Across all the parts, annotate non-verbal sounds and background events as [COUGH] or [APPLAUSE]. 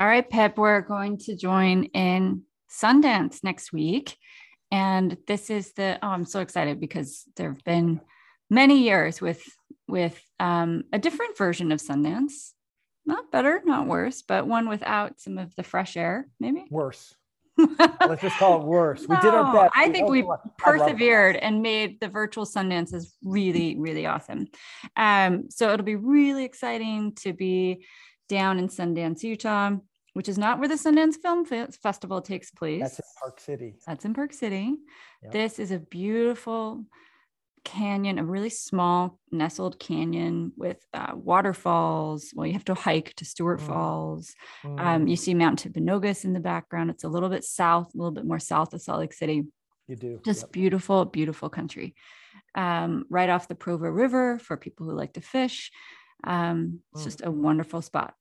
All right, Pip, we're going to join in Sundance next week. And this is the, oh, I'm so excited because there have been many years with with um, a different version of Sundance. Not better, not worse, but one without some of the fresh air, maybe. Worse. [LAUGHS] Let's just call it worse. We did our best. I we think we persevered and made the virtual Sundances really, really awesome. Um, so it'll be really exciting to be down in Sundance, Utah, which is not where the Sundance Film Festival takes place. That's in Park City. That's in Park City. Yep. This is a beautiful canyon, a really small nestled canyon with uh, waterfalls. Well, you have to hike to Stewart mm. Falls. Mm. Um, you see Mount Timpanogos in the background. It's a little bit south, a little bit more south of Salt Lake City. You do. Just yep. beautiful, beautiful country. Um, right off the Provo River for people who like to fish. Um, it's mm. just a wonderful spot.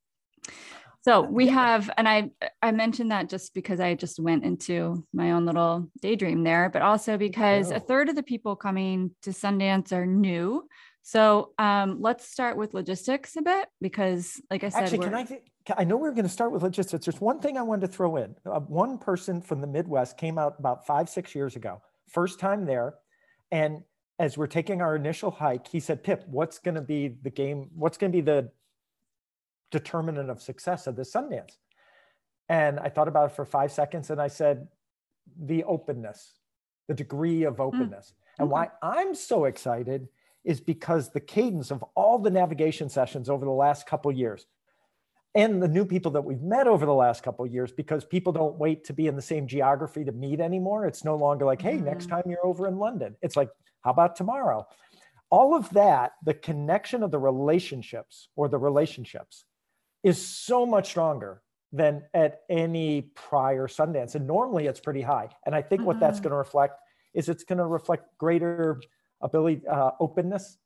So we have, and I I mentioned that just because I just went into my own little daydream there, but also because oh. a third of the people coming to Sundance are new. So um, let's start with logistics a bit because, like I said, actually, can I? I know we are going to start with logistics. There's one thing I wanted to throw in. Uh, one person from the Midwest came out about five, six years ago, first time there, and as we're taking our initial hike, he said, "Pip, what's going to be the game? What's going to be the determinant of success of the Sundance. And I thought about it for five seconds and I said, the openness, the degree of hmm. openness. Mm-hmm. And why I'm so excited is because the cadence of all the navigation sessions over the last couple years and the new people that we've met over the last couple years because people don't wait to be in the same geography to meet anymore it's no longer like hey mm-hmm. next time you're over in london it's like how about tomorrow all of that the connection of the relationships or the relationships is so much stronger than at any prior Sundance. And normally it's pretty high. And I think mm-hmm. what that's mm-hmm. going to reflect is it's going to reflect greater ability, uh, openness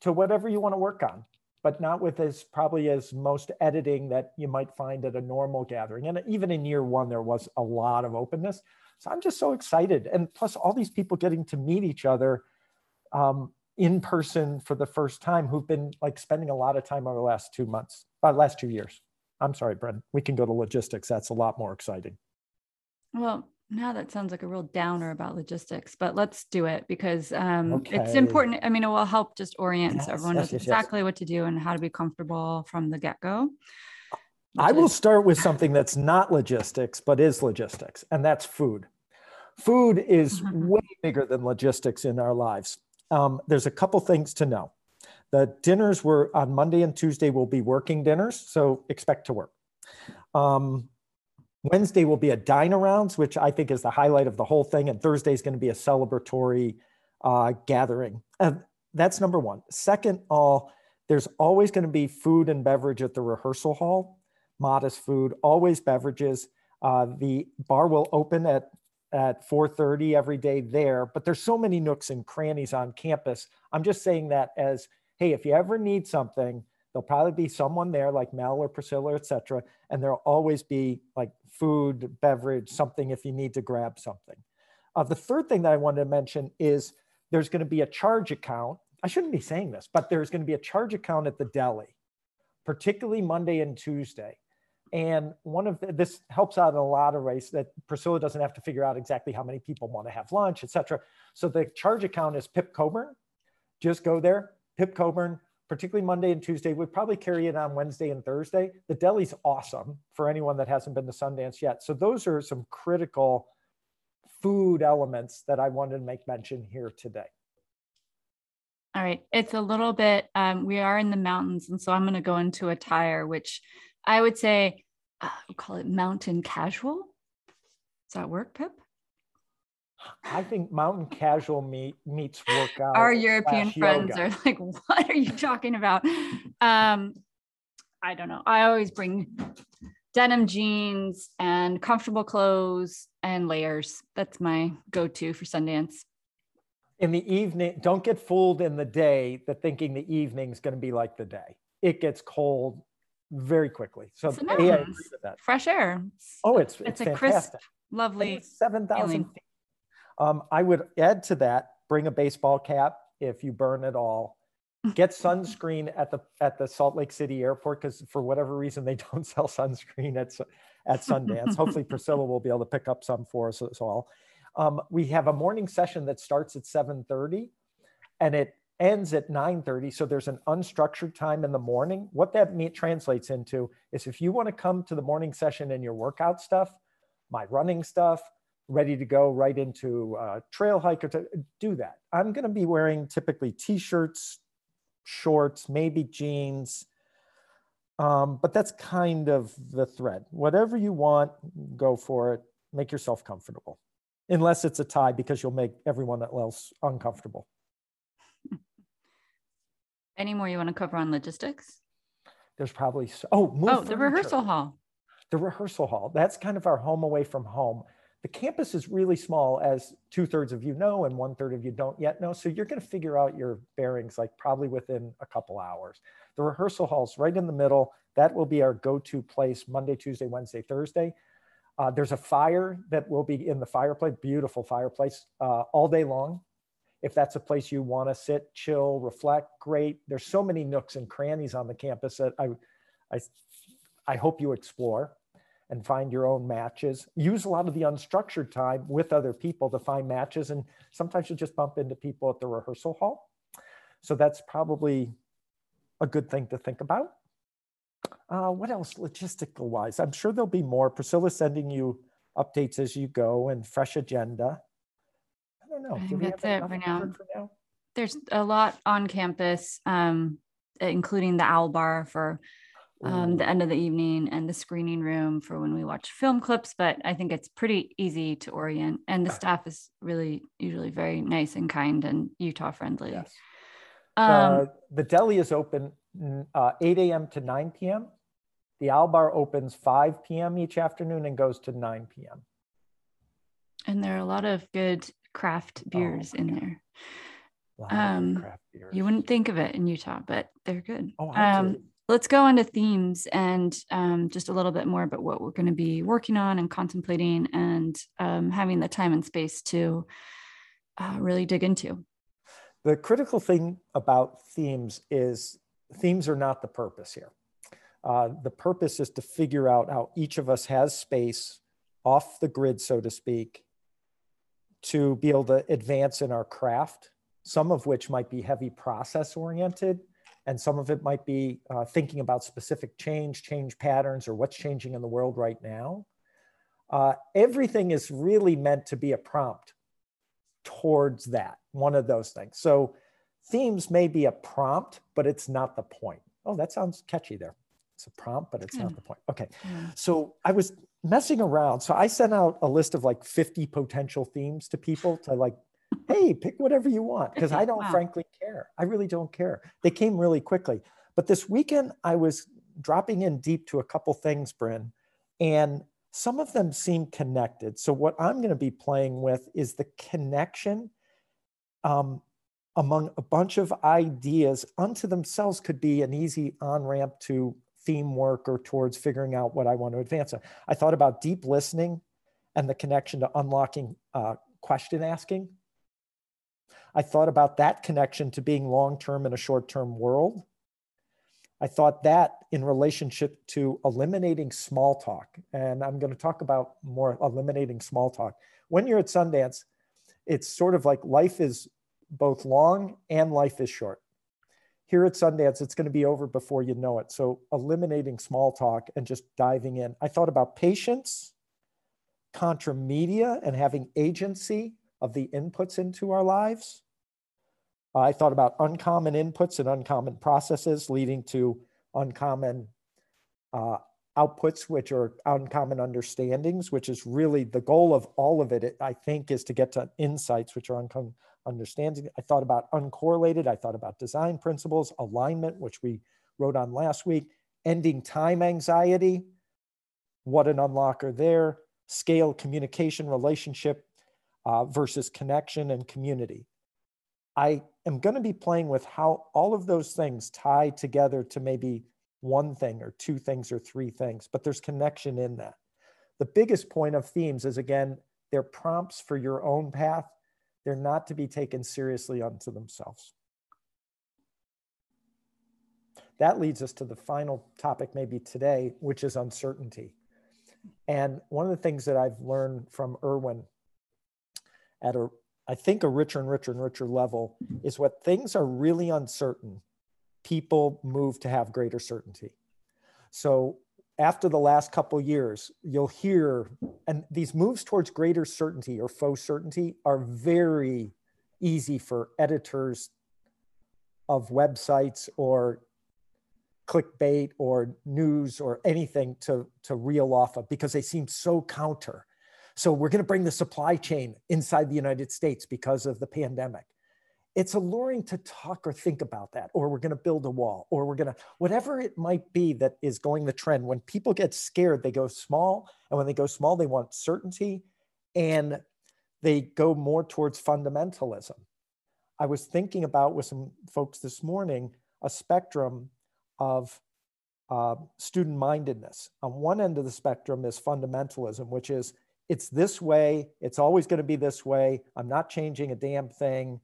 to whatever you want to work on, but not with as probably as most editing that you might find at a normal gathering. And even in year one, there was a lot of openness. So I'm just so excited. And plus all these people getting to meet each other um, in person for the first time who've been like spending a lot of time over the last two months, uh, last two years. I'm sorry, Brent. We can go to logistics. That's a lot more exciting. Well, now that sounds like a real downer about logistics, but let's do it because um, okay. it's important. I mean, it will help just orient yes, so everyone yes, knows yes, exactly what to do and how to be comfortable from the get go. I will start with something that's not logistics, but is logistics, and that's food. Food is mm-hmm. way bigger than logistics in our lives um, there's a couple things to know. The dinners were on Monday and Tuesday will be working dinners, so expect to work. Um, Wednesday will be a dine arounds, which I think is the highlight of the whole thing, and Thursday is going to be a celebratory uh, gathering. Uh, that's number one. Second, all there's always going to be food and beverage at the rehearsal hall, modest food, always beverages. Uh, the bar will open at at 4.30 every day there but there's so many nooks and crannies on campus i'm just saying that as hey if you ever need something there'll probably be someone there like mel or priscilla etc and there'll always be like food beverage something if you need to grab something uh, the third thing that i wanted to mention is there's going to be a charge account i shouldn't be saying this but there's going to be a charge account at the deli particularly monday and tuesday and one of the, this helps out in a lot of ways that Priscilla doesn't have to figure out exactly how many people want to have lunch, et cetera. So the charge account is Pip Coburn. Just go there, Pip Coburn, particularly Monday and Tuesday. We'd probably carry it on Wednesday and Thursday. The deli's awesome for anyone that hasn't been to Sundance yet. So those are some critical food elements that I wanted to make mention here today. All right. It's a little bit, um, we are in the mountains. And so I'm going to go into attire, which I would say uh, we'll call it mountain casual. Does that work, Pip? I think mountain casual meet, meets workout. Our European friends yoga. are like, [LAUGHS] what are you talking about? Um, I don't know. I always bring denim jeans and comfortable clothes and layers. That's my go-to for Sundance. In the evening, don't get fooled in the day that thinking the evening is going to be like the day. It gets cold very quickly. So yeah, fresh air. Oh, it's it's, it's a crisp, lovely seven thousand feet. Um, I would add to that: bring a baseball cap if you burn at all. [LAUGHS] get sunscreen at the at the Salt Lake City airport because for whatever reason they [LAUGHS] don't sell sunscreen at at Sundance. Hopefully Priscilla will be able to pick up some for us as well. Um, we have a morning session that starts at 7:30 and it ends at 9:30 so there's an unstructured time in the morning what that mean, translates into is if you want to come to the morning session and your workout stuff my running stuff ready to go right into a trail hike or to do that i'm going to be wearing typically t-shirts shorts maybe jeans um, but that's kind of the thread whatever you want go for it make yourself comfortable unless it's a tie because you'll make everyone else uncomfortable [LAUGHS] any more you want to cover on logistics? There's probably so, oh oh the rehearsal hall. The rehearsal hall. That's kind of our home away from home. The campus is really small, as two thirds of you know, and one third of you don't yet know. So you're going to figure out your bearings like probably within a couple hours. The rehearsal hall's right in the middle. That will be our go-to place Monday, Tuesday, Wednesday, Thursday. Uh, there's a fire that will be in the fireplace, beautiful fireplace, uh, all day long if that's a place you want to sit, chill, reflect, great. There's so many nooks and crannies on the campus that I, I, I hope you explore and find your own matches. Use a lot of the unstructured time with other people to find matches. And sometimes you'll just bump into people at the rehearsal hall. So that's probably a good thing to think about. Uh, what else logistical wise? I'm sure there'll be more. Priscilla's sending you updates as you go and fresh agenda I don't know. I think that's it for now. for now. There's a lot on campus, um, including the owl bar for um, the end of the evening and the screening room for when we watch film clips. But I think it's pretty easy to orient, and the staff is really usually very nice and kind and Utah friendly. Yes. Um, uh, the deli is open uh, 8 a.m. to 9 p.m. The owl bar opens 5 p.m. each afternoon and goes to 9 p.m. And there are a lot of good craft oh beers oh, in there. Um, you wouldn't think of it in Utah, but they're good. Oh, um, let's go into themes and um, just a little bit more about what we're going to be working on and contemplating and um, having the time and space to uh, really dig into. The critical thing about themes is themes are not the purpose here. Uh, the purpose is to figure out how each of us has space off the grid, so to speak, to be able to advance in our craft, some of which might be heavy process oriented, and some of it might be uh, thinking about specific change, change patterns, or what's changing in the world right now. Uh, everything is really meant to be a prompt towards that, one of those things. So themes may be a prompt, but it's not the point. Oh, that sounds catchy there. It's a prompt, but it's not the point. Okay. Yeah. So I was messing around. So I sent out a list of like 50 potential themes to people to like, hey, pick whatever you want. Because I don't wow. frankly care. I really don't care. They came really quickly. But this weekend, I was dropping in deep to a couple things, Bryn, and some of them seem connected. So what I'm going to be playing with is the connection um, among a bunch of ideas unto themselves could be an easy on ramp to theme work or towards figuring out what I want to advance. I thought about deep listening and the connection to unlocking uh, question asking. I thought about that connection to being long term in a short term world. I thought that in relationship to eliminating small talk. And I'm going to talk about more eliminating small talk. When you're at Sundance, it's sort of like life is both long and life is short here at Sundance, it's going to be over before you know it. So eliminating small talk and just diving in. I thought about patience, contra media, and having agency of the inputs into our lives. I thought about uncommon inputs and uncommon processes leading to uncommon uh, outputs, which are uncommon understandings, which is really the goal of all of it, I think, is to get to insights, which are uncommon understanding. I thought about uncorrelated. I thought about design principles, alignment, which we wrote on last week, ending time anxiety, what an unlocker there, scale communication relationship uh, versus connection and community. I am going to be playing with how all of those things tie together to maybe one thing or two things or three things, but there's connection in that. The biggest point of themes is again, they're prompts for your own path they're not to be taken seriously unto themselves. that leads us to the final topic, maybe today, which is uncertainty. And one of the things that I've learned from Erwin at a, I think, a richer and richer and richer level is what things are really uncertain, people move to have greater certainty. So after the last couple years, you'll hear, and these moves towards greater certainty or faux certainty are very easy for editors of websites or clickbait or news or anything to, to reel off of because they seem so counter. So we're going to bring the supply chain inside the United States because of the pandemic. It's alluring to talk or think about that, or we're going to build a wall, or we're going to, whatever it might be that is going the trend. When people get scared, they go small. And when they go small, they want certainty and they go more towards fundamentalism. I was thinking about with some folks this morning a spectrum of uh, student mindedness. On one end of the spectrum is fundamentalism, which is it's this way, it's always going to be this way. I'm not changing a damn thing.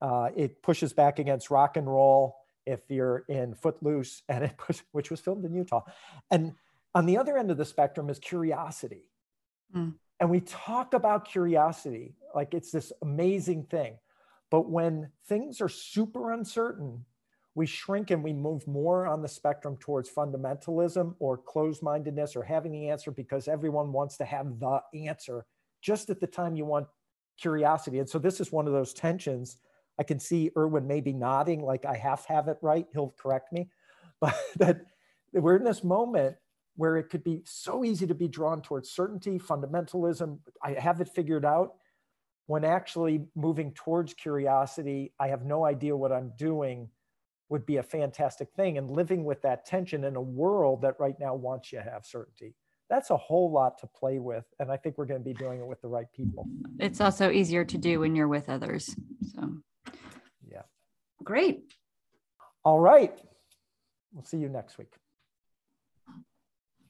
Uh, it pushes back against rock and roll if you're in Footloose, [LAUGHS] and it push, which was filmed in Utah. And on the other end of the spectrum is curiosity. Mm. And we talk about curiosity like it's this amazing thing. But when things are super uncertain, we shrink and we move more on the spectrum towards fundamentalism or closed mindedness or having the answer because everyone wants to have the answer just at the time you want curiosity. And so this is one of those tensions. I can see Erwin maybe nodding like I half have it right. He'll correct me. [LAUGHS] But that we're in this moment where it could be so easy to be drawn towards certainty, fundamentalism. I have it figured out. When actually moving towards curiosity, I have no idea what I'm doing would be a fantastic thing. And living with that tension in a world that right now wants you to have certainty. That's a whole lot to play with. And I think we're going to be doing it with the right people. It's also easier to do when you're with others. So, yeah. Great. All right. We'll see you next week.